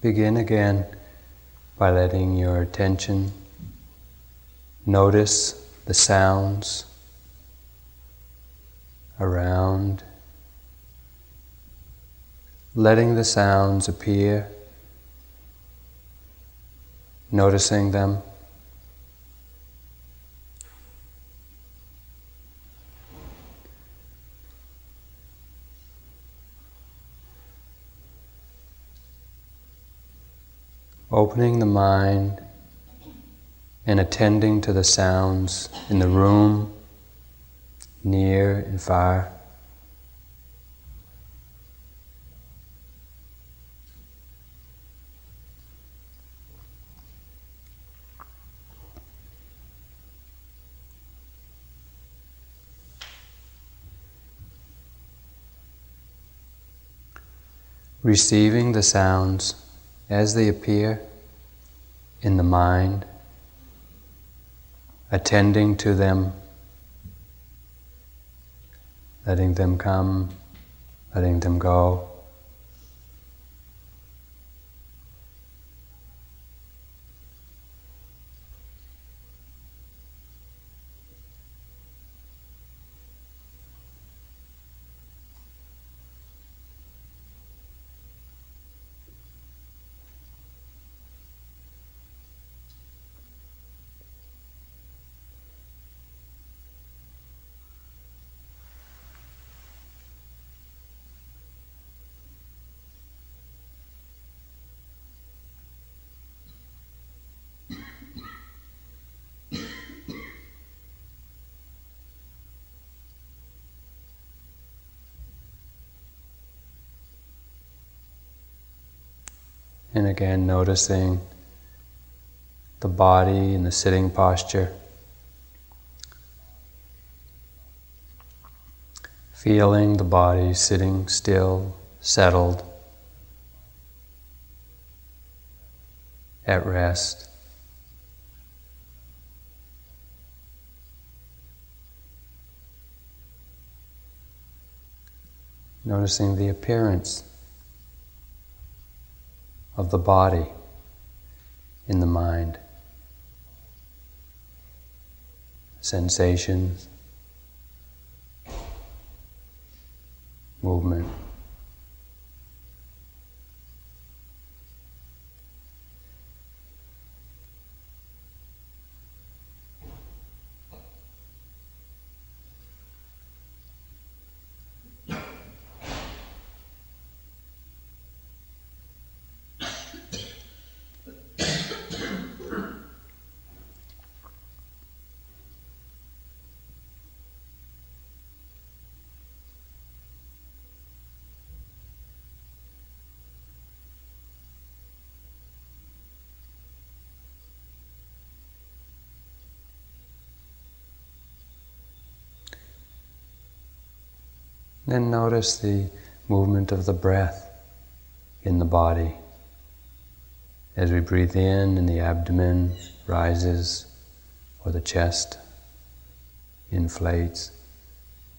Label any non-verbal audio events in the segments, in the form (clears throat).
begin again by letting your attention notice the sounds around, letting the sounds appear, noticing them. Opening the mind and attending to the sounds in the room, near and far. Receiving the sounds as they appear in the mind, attending to them, letting them come, letting them go. And again, noticing the body in the sitting posture. Feeling the body sitting still, settled, at rest. Noticing the appearance of the body in the mind. Sensations, movement. Then notice the movement of the breath in the body. As we breathe in and the abdomen rises or the chest inflates,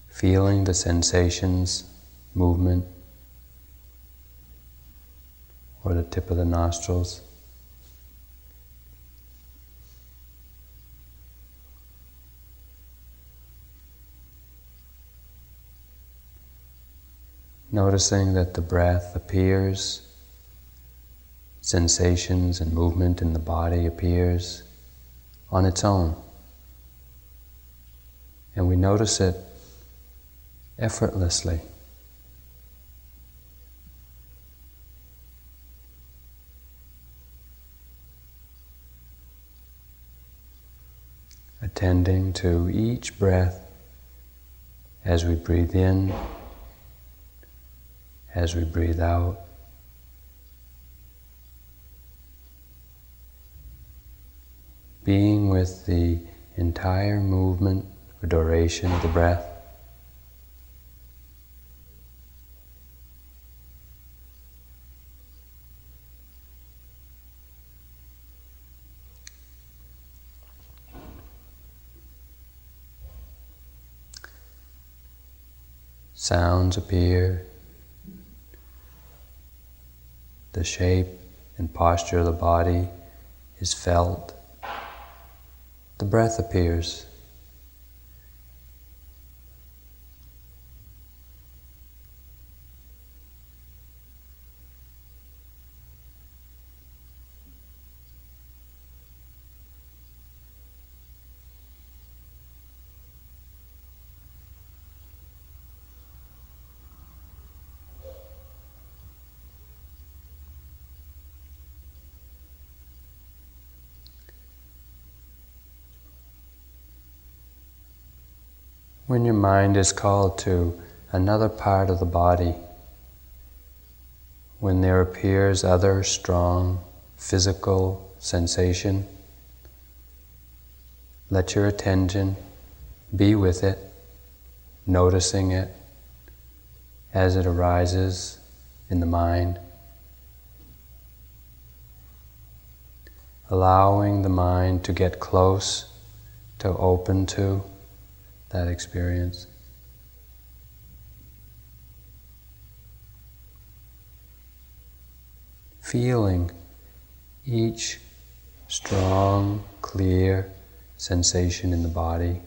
feeling the sensations, movement, or the tip of the nostrils. Noticing that the breath appears, sensations and movement in the body appears on its own. And we notice it effortlessly. Attending to each breath as we breathe in as we breathe out. Being with the entire movement or duration of the breath. Sounds appear the shape and posture of the body is felt, the breath appears. When your mind is called to another part of the body, when there appears other strong physical sensation, let your attention be with it, noticing it as it arises in the mind, allowing the mind to get close, to open to that experience. Feeling each strong, clear sensation in the body.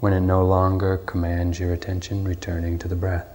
When it no longer commands your attention, returning to the breath.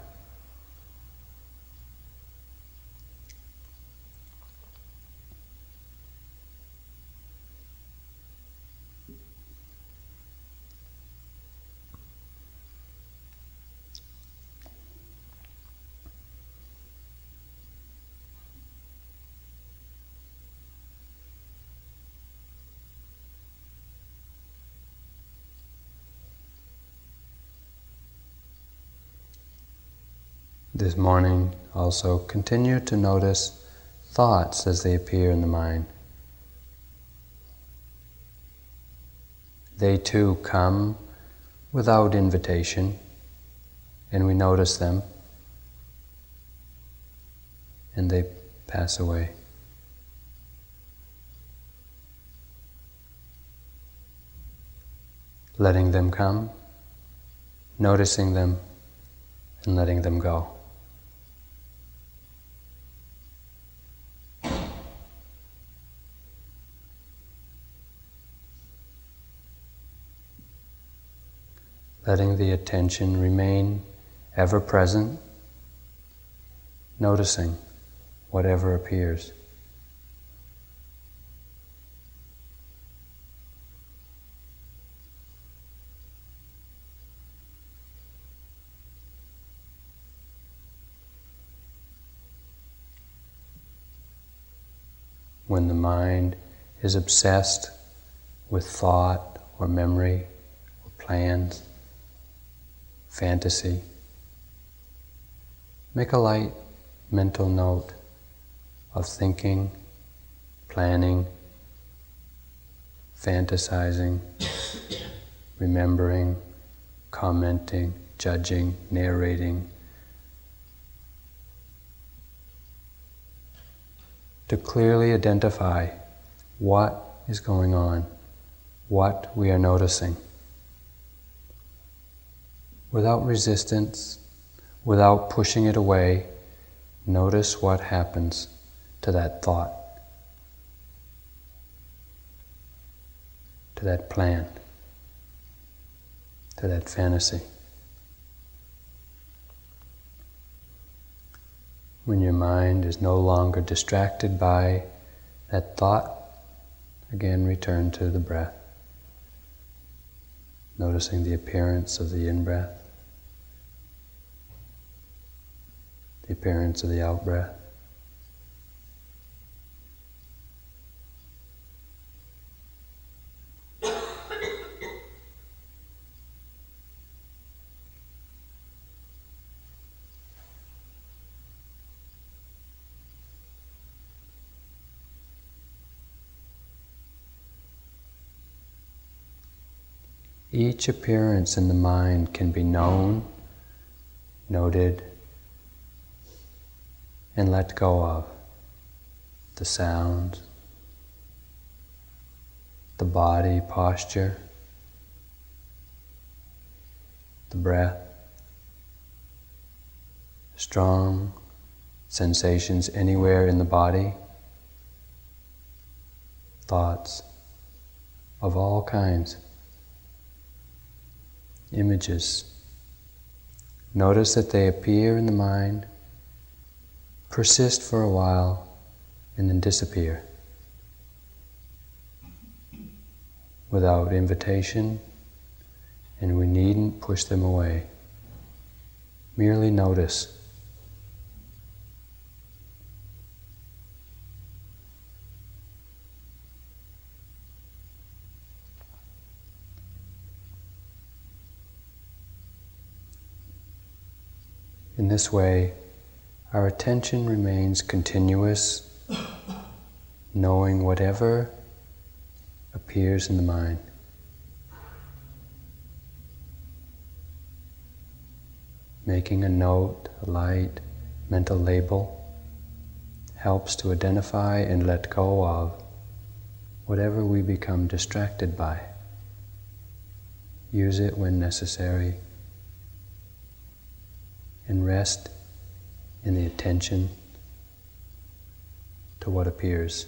This morning, also continue to notice thoughts as they appear in the mind. They too come without invitation, and we notice them, and they pass away. Letting them come, noticing them, and letting them go. Letting the attention remain ever present, noticing whatever appears. When the mind is obsessed with thought or memory or plans, fantasy. Make a light mental note of thinking, planning, fantasizing, remembering, commenting, judging, narrating. To clearly identify what is going on, what we are noticing without resistance, without pushing it away, notice what happens to that thought, to that plan, to that fantasy. When your mind is no longer distracted by that thought, again return to the breath, noticing the appearance of the in breath. The appearance of the out breath. Each appearance in the mind can be known, noted, and let go of the sound, the body posture, the breath, strong, sensations anywhere in the body, thoughts of all kinds, images. Notice that they appear in the mind, persist for a while, and then disappear. Without invitation, and we needn't push them away. Merely notice. In this way, our attention remains continuous, knowing whatever appears in the mind. Making a note, a light, mental label helps to identify and let go of whatever we become distracted by. Use it when necessary and rest in the attention to what appears.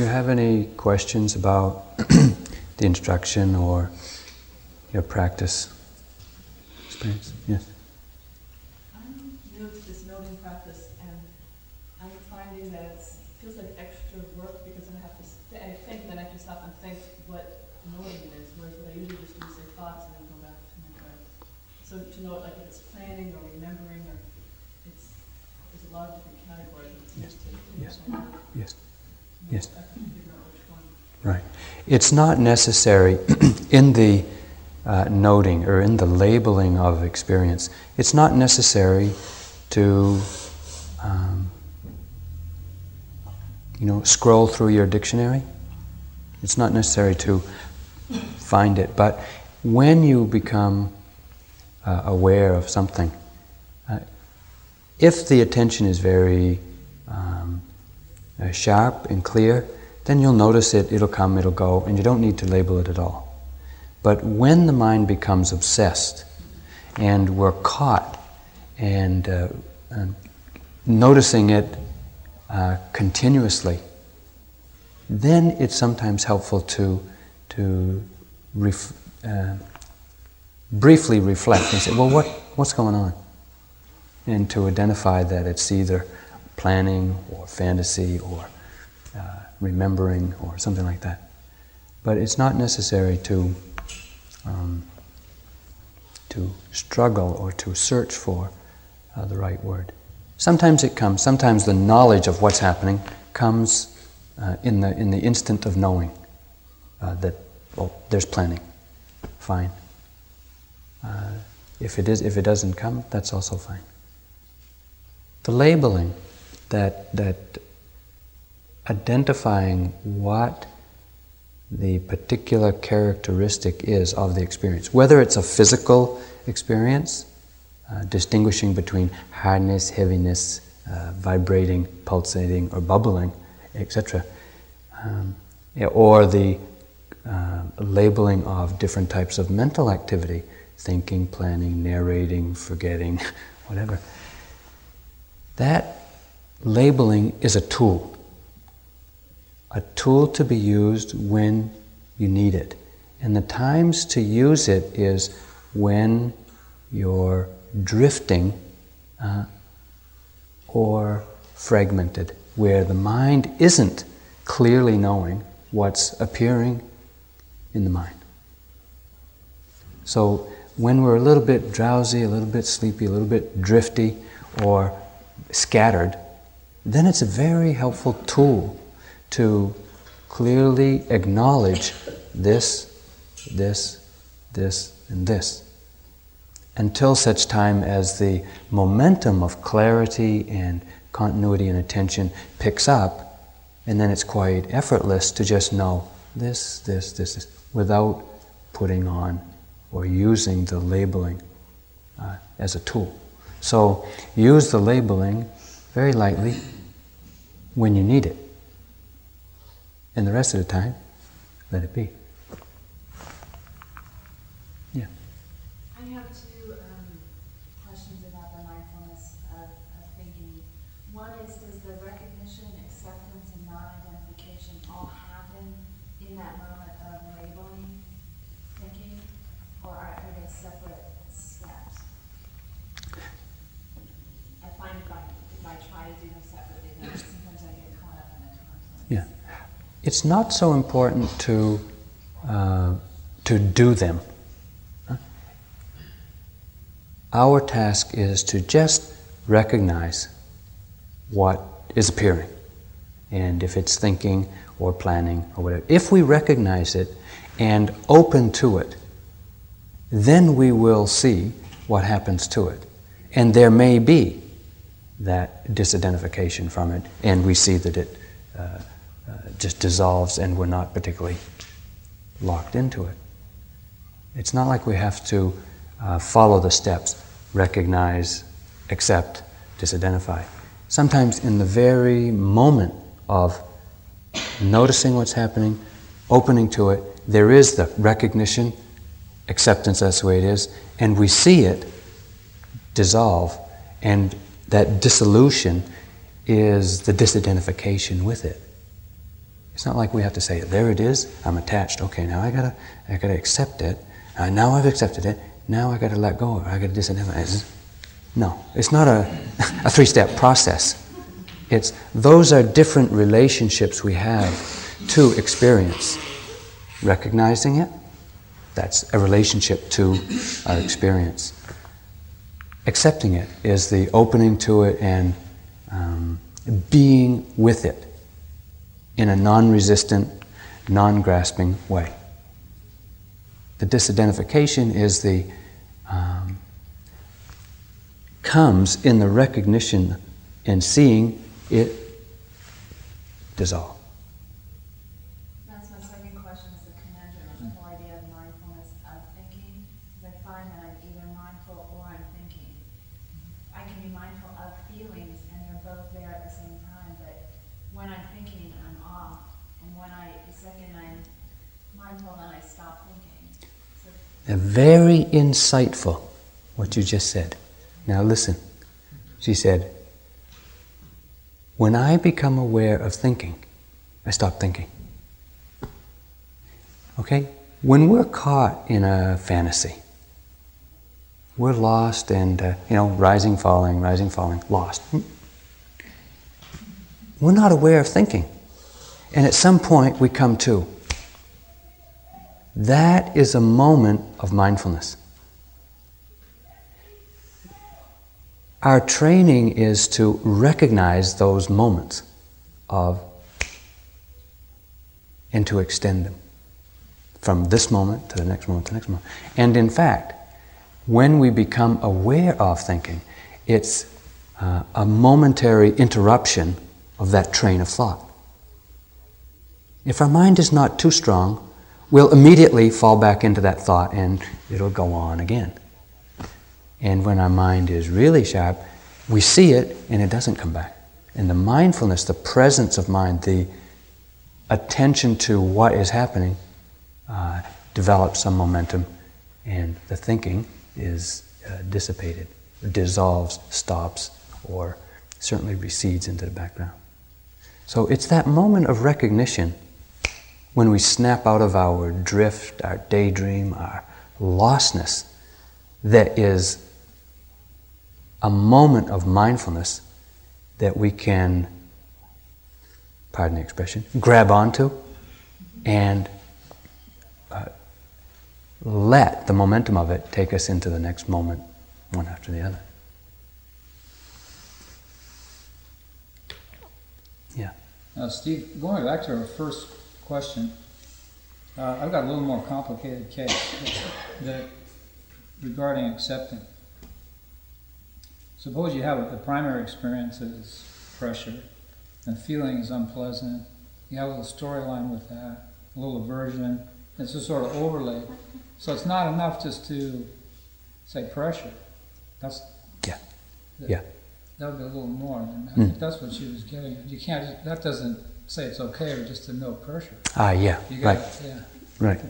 You have any questions about (clears throat) the instruction or your practice experience? Yes. I'm new to this noting practice, and I'm finding that it feels like extra work because I have to. St- I think then I have to stop and think what noting is, whereas what I usually just do is say thoughts and then go back to my breath. So to know like if it's planning or remembering or it's there's a lot of different categories. It seems Yes. to, Yes. know, Yes. Yes. I can figure out which one. Right. It's not necessary (clears throat) in the uh, noting or in the labeling of experience, it's not necessary to, um, you know, scroll through your dictionary. It's not necessary to find it. But when you become uh, aware of something, uh, if the attention is very um, uh, sharp and clear, then you'll notice it, it'll come, it'll go, and you don't need to label it at all. But when the mind becomes obsessed and we're caught and, uh, and noticing it uh, continuously, then it's sometimes helpful to, to ref, uh, briefly reflect and say, well, what, what's going on? And to identify that it's either planning or fantasy or remembering or something like that. But it's not necessary to, um, to struggle or to search for uh, the right word. Sometimes it comes, sometimes the knowledge of what's happening comes uh, in, the, in the instant of knowing uh, that, well, there's planning. Fine. Uh, if, it is, if it doesn't come, that's also fine. The labeling, that, that identifying what the particular characteristic is of the experience, whether it's a physical experience, uh, distinguishing between hardness, heaviness, uh, vibrating, pulsating, or bubbling, etc., um, or the uh, labeling of different types of mental activity, thinking, planning, narrating, forgetting, (laughs) whatever. That labeling is a tool a tool to be used when you need it. And the times to use it is when you're drifting uh, or fragmented, where the mind isn't clearly knowing what's appearing in the mind. So when we're a little bit drowsy, a little bit sleepy, a little bit drifty, or scattered, then it's a very helpful tool to clearly acknowledge this, this, this, and this. Until such time as the momentum of clarity and continuity and attention picks up, and then it's quite effortless to just know this, this, this, this, without putting on or using the labeling uh, as a tool. So use the labeling very lightly when you need it. And the rest of the time, let it be. Yeah. I have two um, questions about the mindfulness of, of thinking. One is, does the recognition, acceptance, and non-identification all happen in that moment of labeling thinking, or are, are they separate steps? I find if I, if I try to do them separately, then sometimes I get caught up in the conflict. Yeah. It's not so important to, uh, to do them. Our task is to just recognize what is appearing. And if it's thinking or planning or whatever, if we recognize it and open to it, then we will see what happens to it. And there may be that disidentification from it, and we see that it uh, just dissolves and we're not particularly locked into it. It's not like we have to uh, follow the steps recognize, accept, disidentify. Sometimes, in the very moment of noticing what's happening, opening to it, there is the recognition, acceptance, that's the way it is, and we see it dissolve, and that dissolution is the disidentification with it. It's not like we have to say, there it is, I'm attached. Okay, now I gotta, I gotta accept it. Uh, now I've accepted it. Now I gotta let go of it. I gotta disidentify. No, it's not a, (laughs) a three-step process. It's those are different relationships we have to experience. Recognizing it, that's a relationship to our experience. Accepting it is the opening to it and um, being with it in a non resistant, non grasping way. The disidentification is the um, comes in the recognition and seeing it dissolve. That's my second question is the conundrum of the whole idea of mindfulness of thinking. Because I find that I'm either mindful or I'm thinking. I can be mindful of feelings and they're both there at the same time, but when I'm thinking, I'm off. And when I, the second I'm mindful, then I stop thinking. So Very insightful what you just said. Now listen. She said, When I become aware of thinking, I stop thinking. Okay? When we're caught in a fantasy, we're lost and, uh, you know, rising, falling, rising, falling, lost. We're not aware of thinking. And at some point we come to. That is a moment of mindfulness. Our training is to recognize those moments of and to extend them from this moment to the next moment to the next moment. And in fact, when we become aware of thinking, it's uh, a momentary interruption of that train of thought. If our mind is not too strong, we'll immediately fall back into that thought and it'll go on again. And when our mind is really sharp, we see it and it doesn't come back. And the mindfulness, the presence of mind, the attention to what is happening uh, develops some momentum, and the thinking is uh, dissipated, dissolves, stops, or certainly recedes into the background. So it's that moment of recognition when we snap out of our drift, our daydream, our lostness, that is a moment of mindfulness that we can, pardon the expression, grab onto and uh, let the momentum of it take us into the next moment, one after the other. Yeah. Now, Steve, going back to our first question, uh, I've got a little more complicated case that regarding accepting. Suppose you have a, the primary experience is pressure, and feeling is unpleasant. You have a little storyline with that, a little aversion. It's a sort of overlay. So it's not enough just to say pressure. That's Yeah. that- Yeah. That would be a little more. And I Mm. think that's what she was getting. You can't. That doesn't say it's okay or just to no pressure. Ah, yeah, You got right, yeah. right.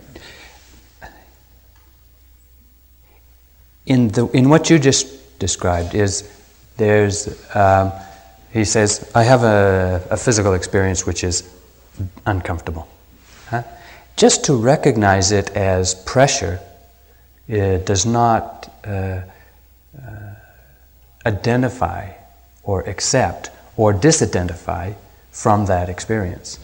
In, the, in what you just described is there's, um, he says, I have a, a physical experience which is uncomfortable. Huh? Just to recognize it as pressure it does not uh, uh, identify or accept or disidentify from that experience.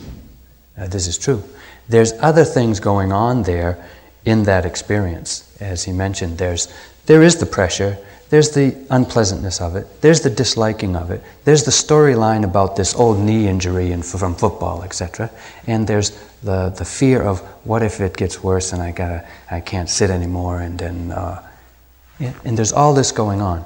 Uh, this is true. There's other things going on there in that experience. As he mentioned, there's, there is the pressure, there's the unpleasantness of it, there's the disliking of it, there's the storyline about this old knee injury in, from football, etc. And there's the, the fear of what if it gets worse and I, gotta, I can't sit anymore, and then, uh, and there's all this going on.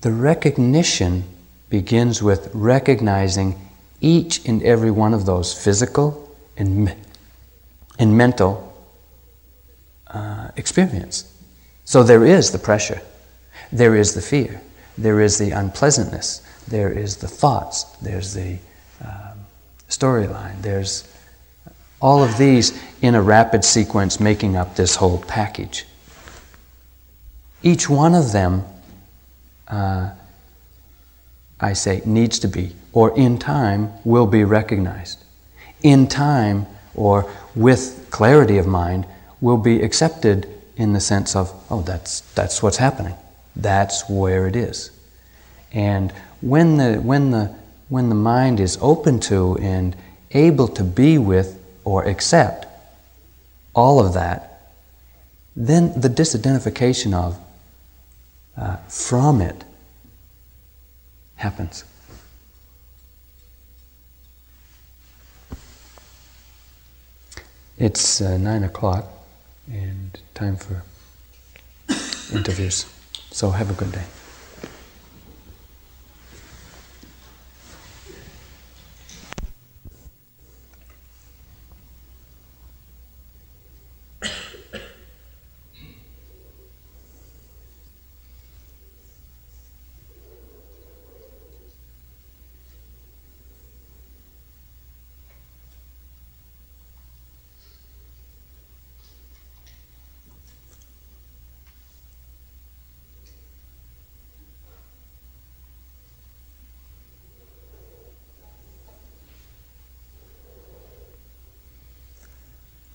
The recognition begins with recognizing each and every one of those physical and, me- and mental uh, experience. So there is the pressure, there is the fear, there is the unpleasantness, there is the thoughts, there's the um, storyline, there's all of these in a rapid sequence making up this whole package. Each one of them uh, I say needs to be, or in time will be recognized. In time, or with clarity of mind, will be accepted in the sense of, oh, that's, that's what's happening. That's where it is. And when the, when, the, when the mind is open to and able to be with or accept all of that, then the disidentification of uh, from it happens. It's uh, nine o'clock and time for interviews. So have a good day.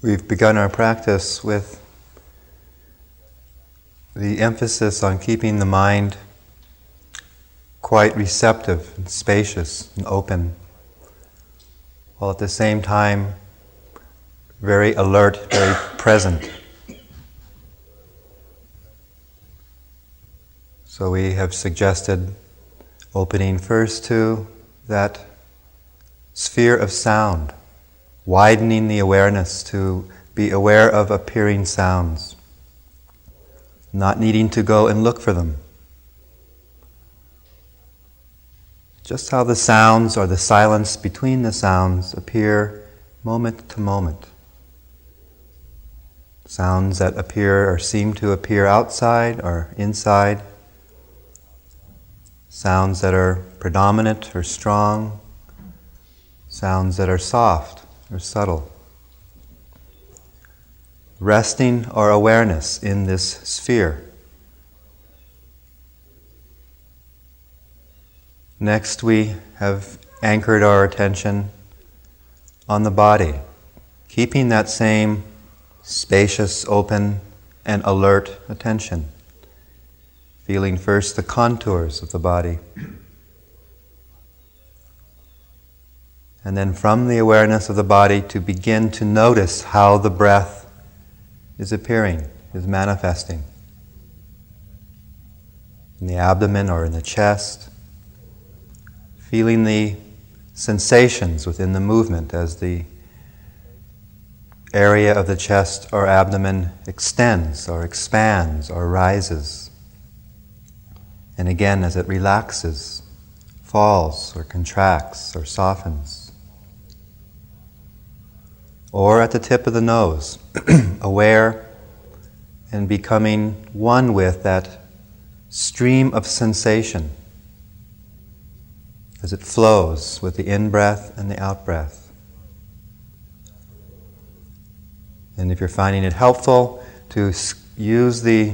We've begun our practice with the emphasis on keeping the mind quite receptive and spacious and open, while at the same time very alert, very present. So we have suggested opening first to that sphere of sound widening the awareness to be aware of appearing sounds, not needing to go and look for them. Just how the sounds or the silence between the sounds appear moment to moment. Sounds that appear or seem to appear outside or inside. Sounds that are predominant or strong. Sounds that are soft or subtle. Resting our awareness in this sphere. Next, we have anchored our attention on the body, keeping that same spacious, open, and alert attention. Feeling first the contours of the body. And then from the awareness of the body to begin to notice how the breath is appearing, is manifesting. In the abdomen or in the chest. Feeling the sensations within the movement as the area of the chest or abdomen extends or expands or rises. And again, as it relaxes, falls or contracts or softens or at the tip of the nose, (clears throat) aware and becoming one with that stream of sensation as it flows with the in breath and the out breath. And if you're finding it helpful to use the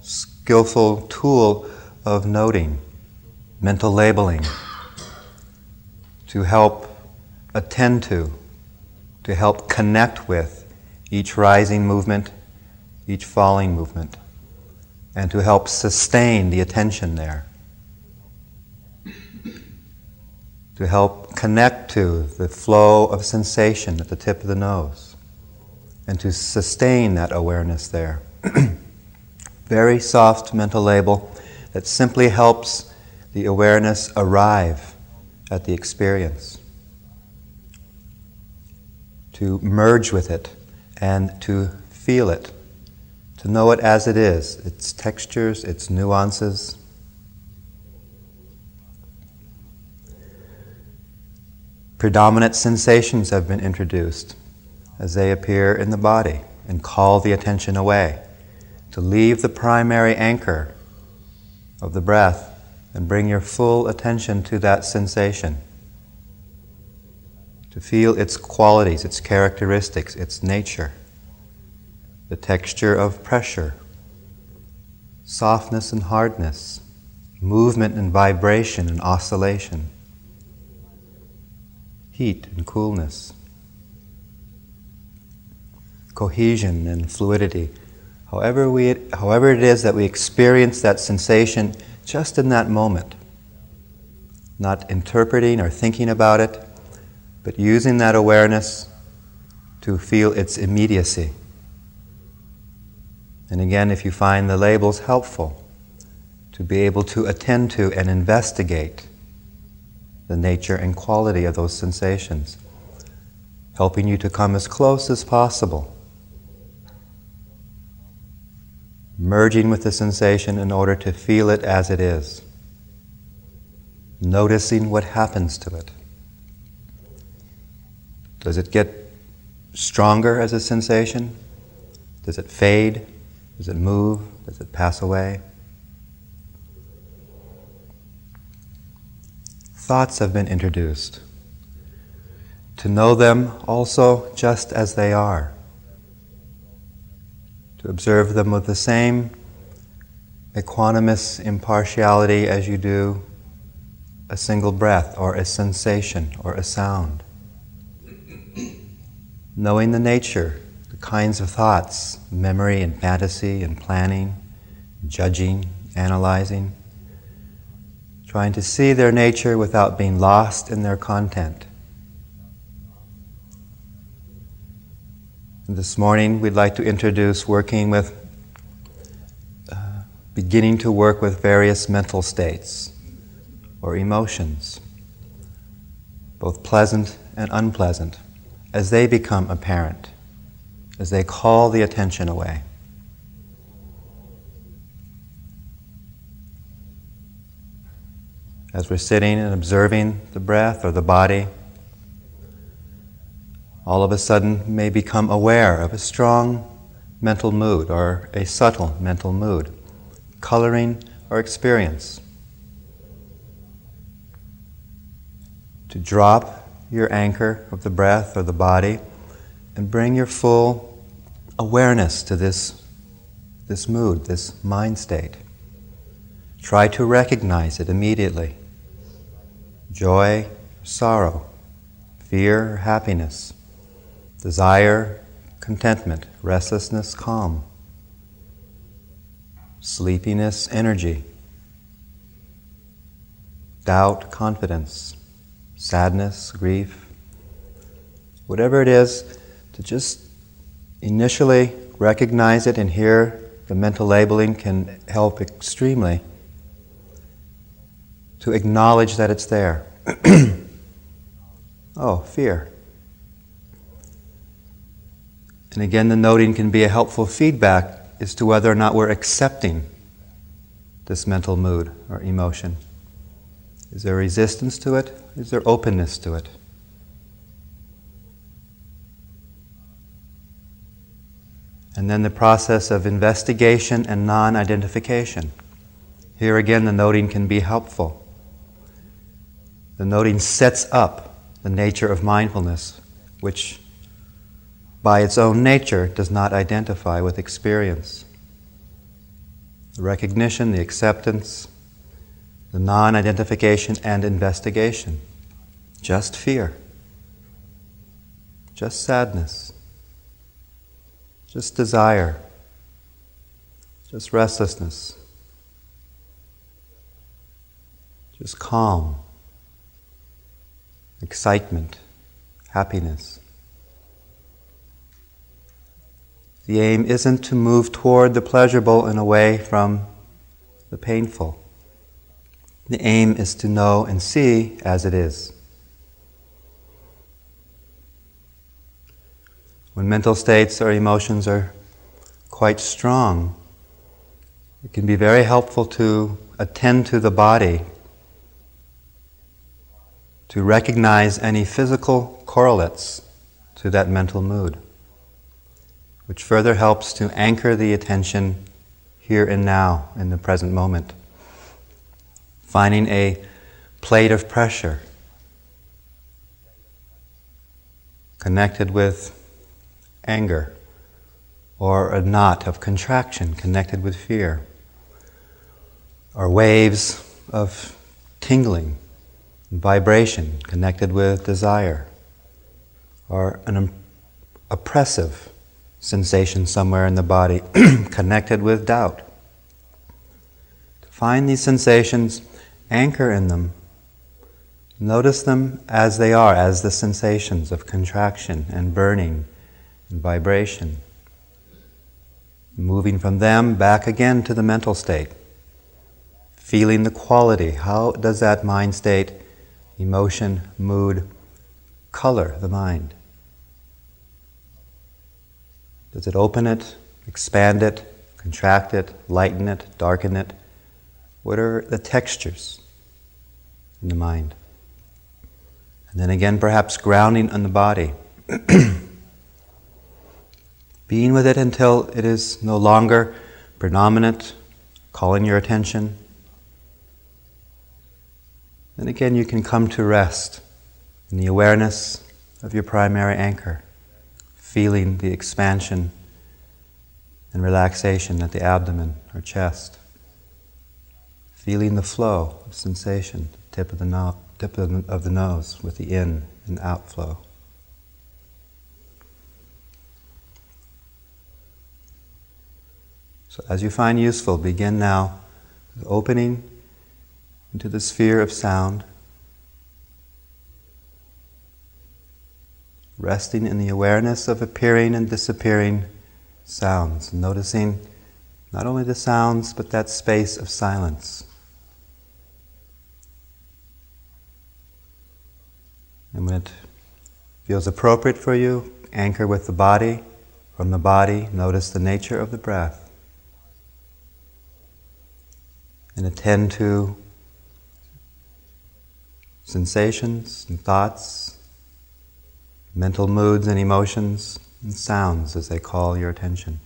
skillful tool of noting, mental labeling, to help attend to to help connect with each rising movement, each falling movement, and to help sustain the attention there. To help connect to the flow of sensation at the tip of the nose, and to sustain that awareness there. (clears throat) Very soft mental label that simply helps the awareness arrive at the experience to merge with it and to feel it, to know it as it is, its textures, its nuances. Predominant sensations have been introduced as they appear in the body and call the attention away, to leave the primary anchor of the breath and bring your full attention to that sensation to feel its qualities, its characteristics, its nature, the texture of pressure, softness and hardness, movement and vibration and oscillation, heat and coolness, cohesion and fluidity. However, we, however it is that we experience that sensation just in that moment, not interpreting or thinking about it, but using that awareness to feel its immediacy. And again, if you find the labels helpful, to be able to attend to and investigate the nature and quality of those sensations, helping you to come as close as possible. Merging with the sensation in order to feel it as it is, noticing what happens to it. Does it get stronger as a sensation? Does it fade? Does it move? Does it pass away? thoughts have been introduced. To know them also just as they are. To observe them with the same equanimous impartiality as you do a single breath or a sensation or a sound. Knowing the nature, the kinds of thoughts, memory and fantasy and planning, judging, analyzing trying to see their nature without being lost in their content. And this morning, we'd like to introduce working with, uh, beginning to work with various mental states or emotions, both pleasant and unpleasant, as they become apparent, as they call the attention away. as we're sitting and observing the breath or the body, all of a sudden may become aware of a strong mental mood or a subtle mental mood, coloring our experience. To drop your anchor of the breath or the body and bring your full awareness to this, this mood, this mind state. Try to recognize it immediately joy, sorrow, fear, happiness, desire, contentment, restlessness, calm, sleepiness, energy, doubt, confidence, sadness, grief, whatever it is, to just initially recognize it and hear the mental labeling can help extremely to acknowledge that it's there. (clears throat) oh, fear. And again, the noting can be a helpful feedback as to whether or not we're accepting this mental mood or emotion. Is there resistance to it? Is there openness to it? And then the process of investigation and non identification. Here again, the noting can be helpful. The noting sets up the nature of mindfulness, which by its own nature does not identify with experience. The recognition, the acceptance, the non identification and investigation. Just fear, just sadness, just desire, just restlessness, just calm excitement, happiness. The aim isn't to move toward the pleasurable and away from the painful. The aim is to know and see as it is. When mental states or emotions are quite strong, it can be very helpful to attend to the body to recognize any physical correlates to that mental mood, which further helps to anchor the attention here and now in the present moment. Finding a plate of pressure connected with anger, or a knot of contraction connected with fear, or waves of tingling, vibration connected with desire, or an oppressive sensation somewhere in the body (clears throat) connected with doubt. To find these sensations, anchor in them, notice them as they are, as the sensations of contraction and burning and vibration. Moving from them back again to the mental state. Feeling the quality. How does that mind state, emotion, mood, color the mind? Does it open it, expand it, contract it, lighten it, darken it? What are the textures in the mind? And then again, perhaps grounding on the body. (clears throat) Being with it until it is no longer predominant, calling your attention. Then again, you can come to rest in the awareness of your primary anchor feeling the expansion and relaxation at the abdomen or chest, feeling the flow of sensation, tip of the, no- tip of the, nose with the in and out flow. So, as you find useful, begin now with opening into the sphere of sound. resting in the awareness of appearing and disappearing sounds, noticing not only the sounds, but that space of silence. And when it feels appropriate for you, anchor with the body. From the body, notice the nature of the breath. And attend to sensations and thoughts mental moods and emotions and sounds as they call your attention.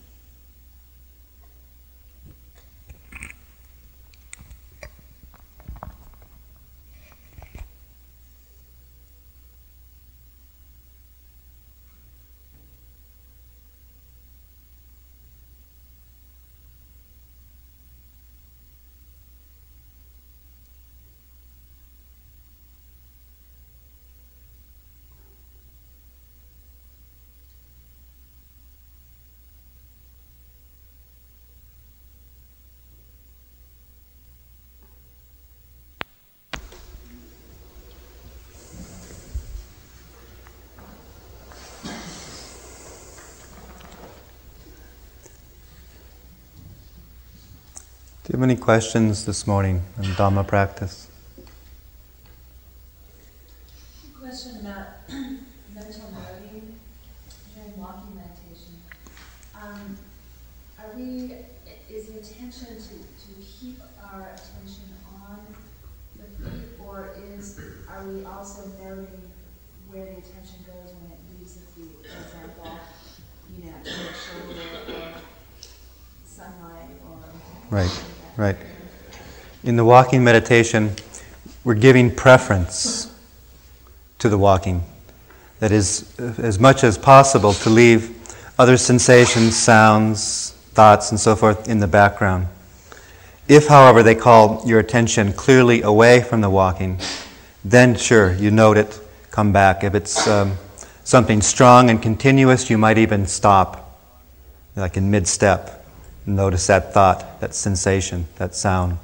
Do you have any questions this morning on Dhamma practice? Question about mental noting during walking meditation. Um, are we, is the intention to, to keep our attention on the feet, or is, are we also noting where the attention goes when it leaves the feet? For example, you know, shoulder or sunlight or. Right. Right. In the walking meditation, we're giving preference to the walking. That is, as much as possible, to leave other sensations, sounds, thoughts, and so forth in the background. If, however, they call your attention clearly away from the walking, then sure, you note it, come back. If it's um, something strong and continuous, you might even stop, like in mid step Notice that thought, that sensation, that sound.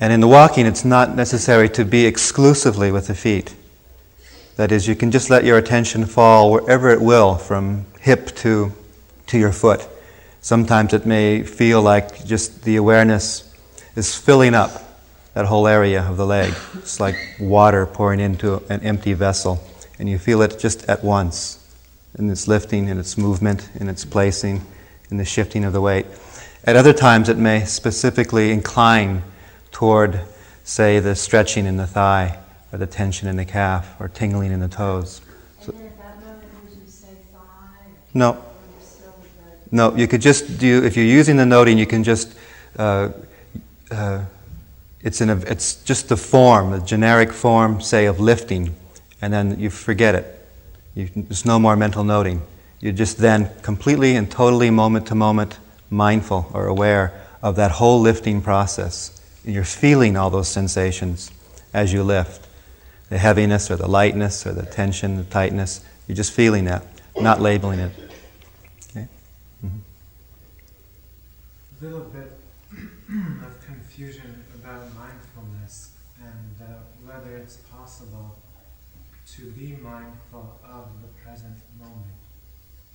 And in the walking, it's not necessary to be exclusively with the feet. That is, you can just let your attention fall wherever it will, from hip to, to your foot. Sometimes it may feel like just the awareness is filling up that whole area of the leg. It's like water pouring into an empty vessel, and you feel it just at once in its lifting, in its movement, in its placing in the shifting of the weight. At other times, it may specifically incline toward, say, the stretching in the thigh, or the tension in the calf, or tingling in the toes. So, and then at that moment, would you say thigh? No. No, you could just do, if you're using the noting, you can just, uh, uh, it's, in a, it's just the form, the generic form, say, of lifting, and then you forget it. You, there's no more mental noting. You're just then completely and totally moment to moment mindful or aware of that whole lifting process you're feeling all those sensations as you lift the heaviness or the lightness or the tension, the tightness. You're just feeling that, not labeling it. Okay? Mm-hmm. A little bit of confusion about mindfulness and uh, whether it's possible to be mindful of the present moment,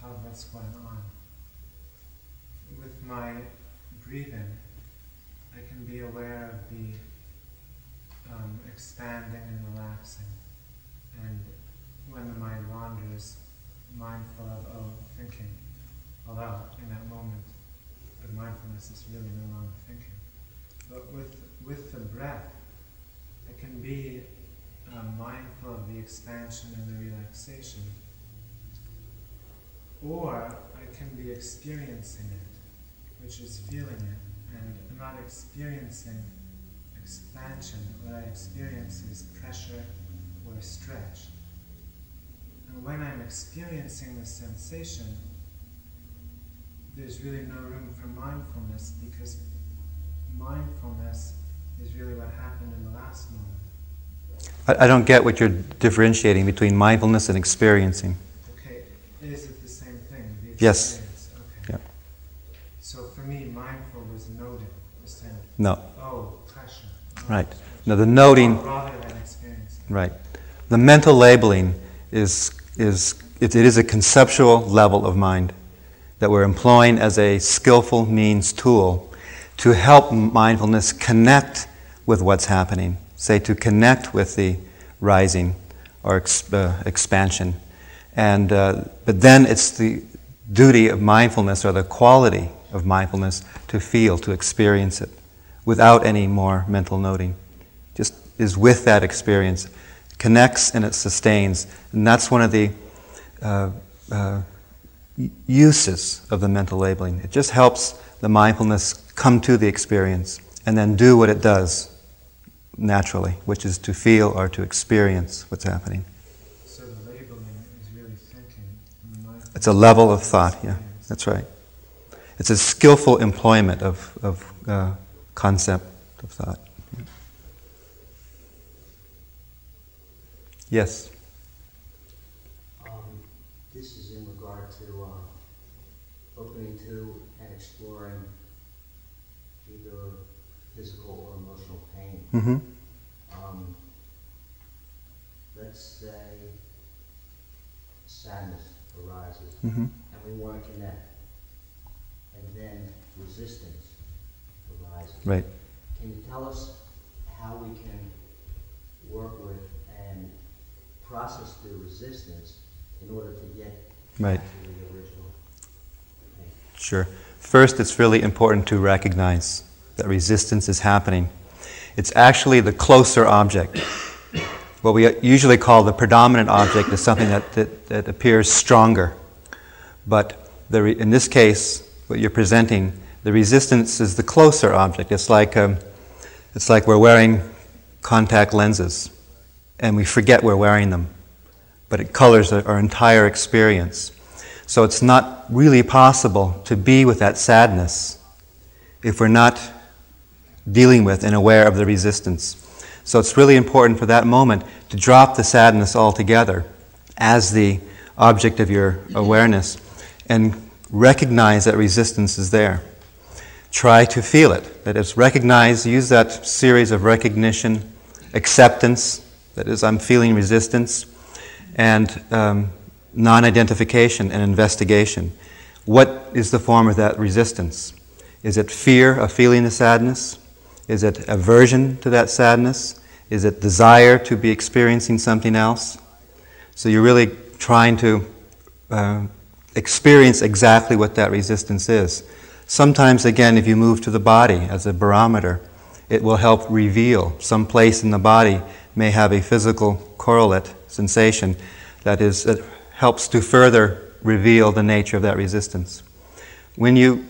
of what's going on. With my breathing, aware of the um, expanding and relaxing. And when the mind wanders, mindful of, oh, thinking. Although in that moment, the mindfulness is really no longer thinking. But with, with the breath, I can be uh, mindful of the expansion and the relaxation. Or I can be experiencing it, which is feeling it, and I'm not experiencing expansion, what I experience is pressure or stretch. And when I'm experiencing the sensation, there's really no room for mindfulness because mindfulness is really what happened in the last moment. I, I don't get what you're differentiating between mindfulness and experiencing. Okay, is it the same thing? The Yes. experience? Okay. Yeah. So for me, mindful was noting, was saying, No. oh, pressure. Right. stretch. No, the noting, Rather than experiencing. right. The mental labeling is, is it, it is a conceptual level of mind that we're employing as a skillful means tool to help mindfulness connect with what's happening. Say, to connect with the rising or ex, uh, expansion. And, uh, but then it's the duty of mindfulness or the quality of mindfulness to feel, to experience it without any more mental noting. Just is with that experience, connects and it sustains. And that's one of the uh, uh, uses of the mental labeling. It just helps the mindfulness come to the experience and then do what it does naturally, which is to feel or to experience what's happening. So the labeling is really thinking. and the mindfulness It's a level of thought, yeah, that's right. It's a skillful employment of, of uh, concept of thought. Yes. Um, this is in regard to, uh, opening to and exploring either physical or emotional pain. Mm-hmm. Um, let's say sadness arises Mm-hmm. and we want to connect. And then resistance arises. Right. Can you tell us how we can work with and process the resistance in order to get Right. to the original thing? Sure. First, it's really important to recognize that resistance is happening. It's actually the closer object. What we usually call the predominant object is something that, that, that appears stronger. But the re- in this case, what you're presenting, the resistance is the closer object. It's like, um, it's like we're wearing contact lenses and we forget we're wearing them. But it colors our our entire experience. So it's not really possible to be with that sadness if we're not dealing with and aware of the resistance. So it's really important for that moment to drop the sadness altogether as the object of your awareness and recognize that resistance is there. Try to feel it. That is, recognize, use that series of recognition, acceptance, that is, I'm feeling resistance, and um, non identification and investigation. What is the form of that resistance? Is it fear of feeling the sadness? Is it aversion to that sadness? Is it desire to be experiencing something else? So you're really trying to uh, experience exactly what that resistance is. Sometimes, again, if you move to the body as a barometer, it will help reveal some place in the body may have a physical correlate sensation that is that helps to further reveal the nature of that resistance. When you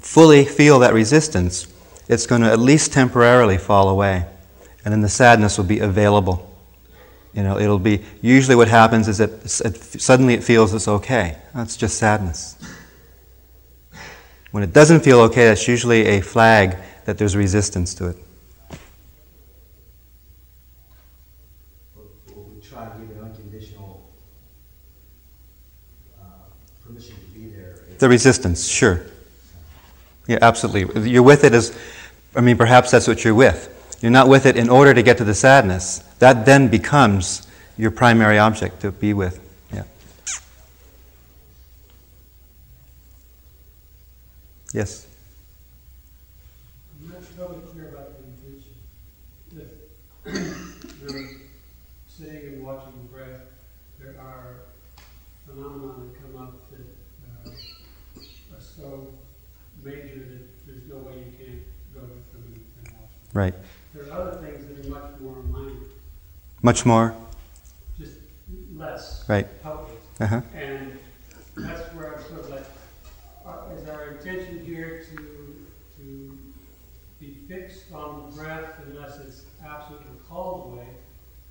fully feel that resistance, it's going to at least temporarily fall away, and then the sadness will be available. You know, it'll be usually what happens is that suddenly it feels it's okay. That's just sadness. When it doesn't feel okay, that's usually a flag that there's resistance to it. the resistance, sure. Yeah, absolutely. You're with it as, I mean, perhaps that's what you're with. You're not with it in order to get to the sadness. That then becomes your primary object to be with. Yes. I'm not totally clear about the intention. If you're sitting and watching the breath, there are phenomena that come up that uh, are so major that there's no way you can't go with them and and watch them. Right. There are other things that are much more minor, Much more? just less Right. potent. Uh-huh. And that's where I'm sort of like, uh, is our intention here to, to be fixed on the breath unless it's absolutely called away?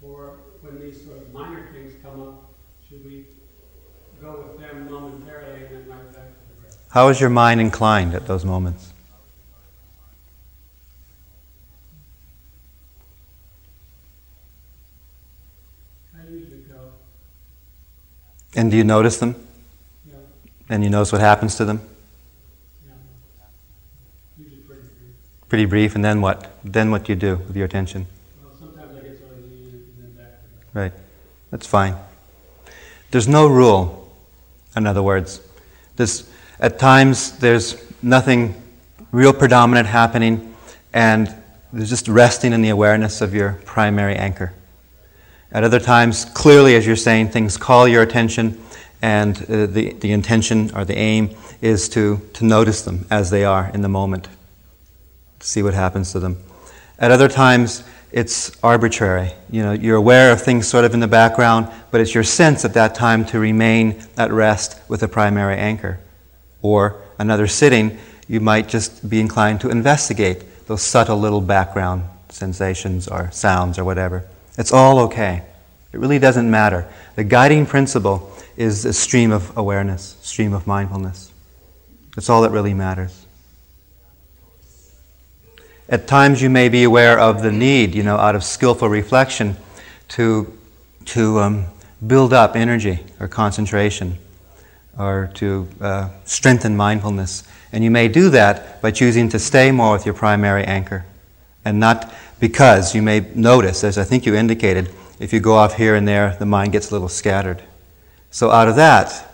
Or when these sort of minor things come up, should we go with them momentarily and then right back to the breath? How is your mind inclined at those moments? I usually go, And do you notice them? know, And you notice what happens to them? usually pretty brief, and then what? Then what do you do with your attention? Well, sometimes I get sort of lean and then back to the breath. Right. That's fine. There's no rule, in other words. There's, at times, there's nothing real predominant happening, and there's just resting in the awareness of your primary anchor. At other times, clearly, as you're saying, things call your attention, and uh, the, the intention or the aim is to, to notice them as they are in the moment, see what happens to them. At other times, it's arbitrary. You know, you're aware of things sort of in the background, but it's your sense at that time to remain at rest with a primary anchor. Or another sitting, you might just be inclined to investigate those subtle little background sensations or sounds or whatever. It's all okay. It really doesn't matter. The guiding principle is a stream of awareness, stream of mindfulness. That's all that really matters. At times you may be aware of the need, you know, out of skillful reflection to, to um, build up energy or concentration or to uh, strengthen mindfulness. And you may do that by choosing to stay more with your primary anchor and not because you may notice, as I think you indicated, if you go off here and there, the mind gets a little scattered. So out of that,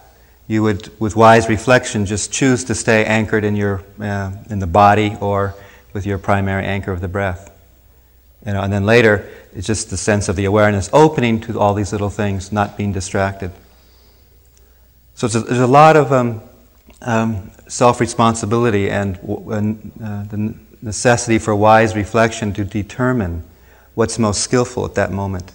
you would, with wise reflection, just choose to stay anchored in, your, uh, in the body or with your primary anchor of the breath. You know, and then later, it's just the sense of the awareness opening to all these little things, not being distracted. So a, there's a lot of um, um, self responsibility and, and uh, the necessity for wise reflection to determine what's most skillful at that moment.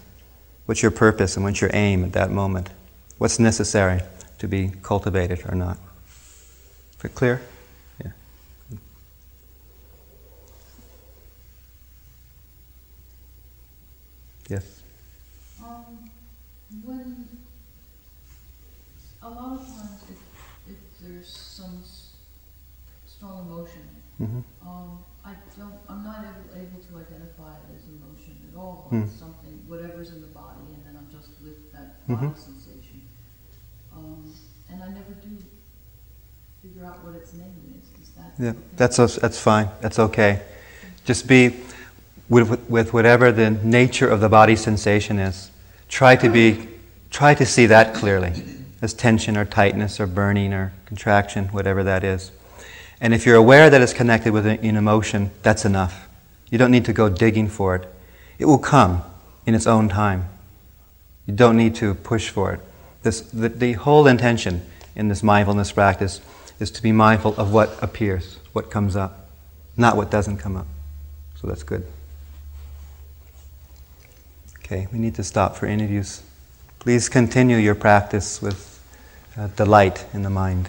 What's your purpose and what's your aim at that moment? What's necessary to be cultivated or not? Is it clear? Yeah. Yes. Um, when, a lot of times if, if there's some s- strong emotion, hmm um, I don't, I'm not able, able to identify it as emotion all. Hmm. Something, whatever's in the body, and then I'm just with that Mhm. body sensation. Um, and I never do figure out what its name is, is that? Yeah, that's, that's fine. That's okay. Just be with, with whatever the nature of the body sensation is. Try to be, try to see that clearly as tension or tightness or burning or contraction, whatever that is. And if you're aware that it's connected with an emotion, that's enough. You don't need to go digging for it. It will come in its own time. You don't need to push for it. This, the, the whole intention in this mindfulness practice is to be mindful of what appears, what comes up, not what doesn't come up. So that's good. Okay, we need to stop for interviews. Please continue your practice with uh, delight in the mind.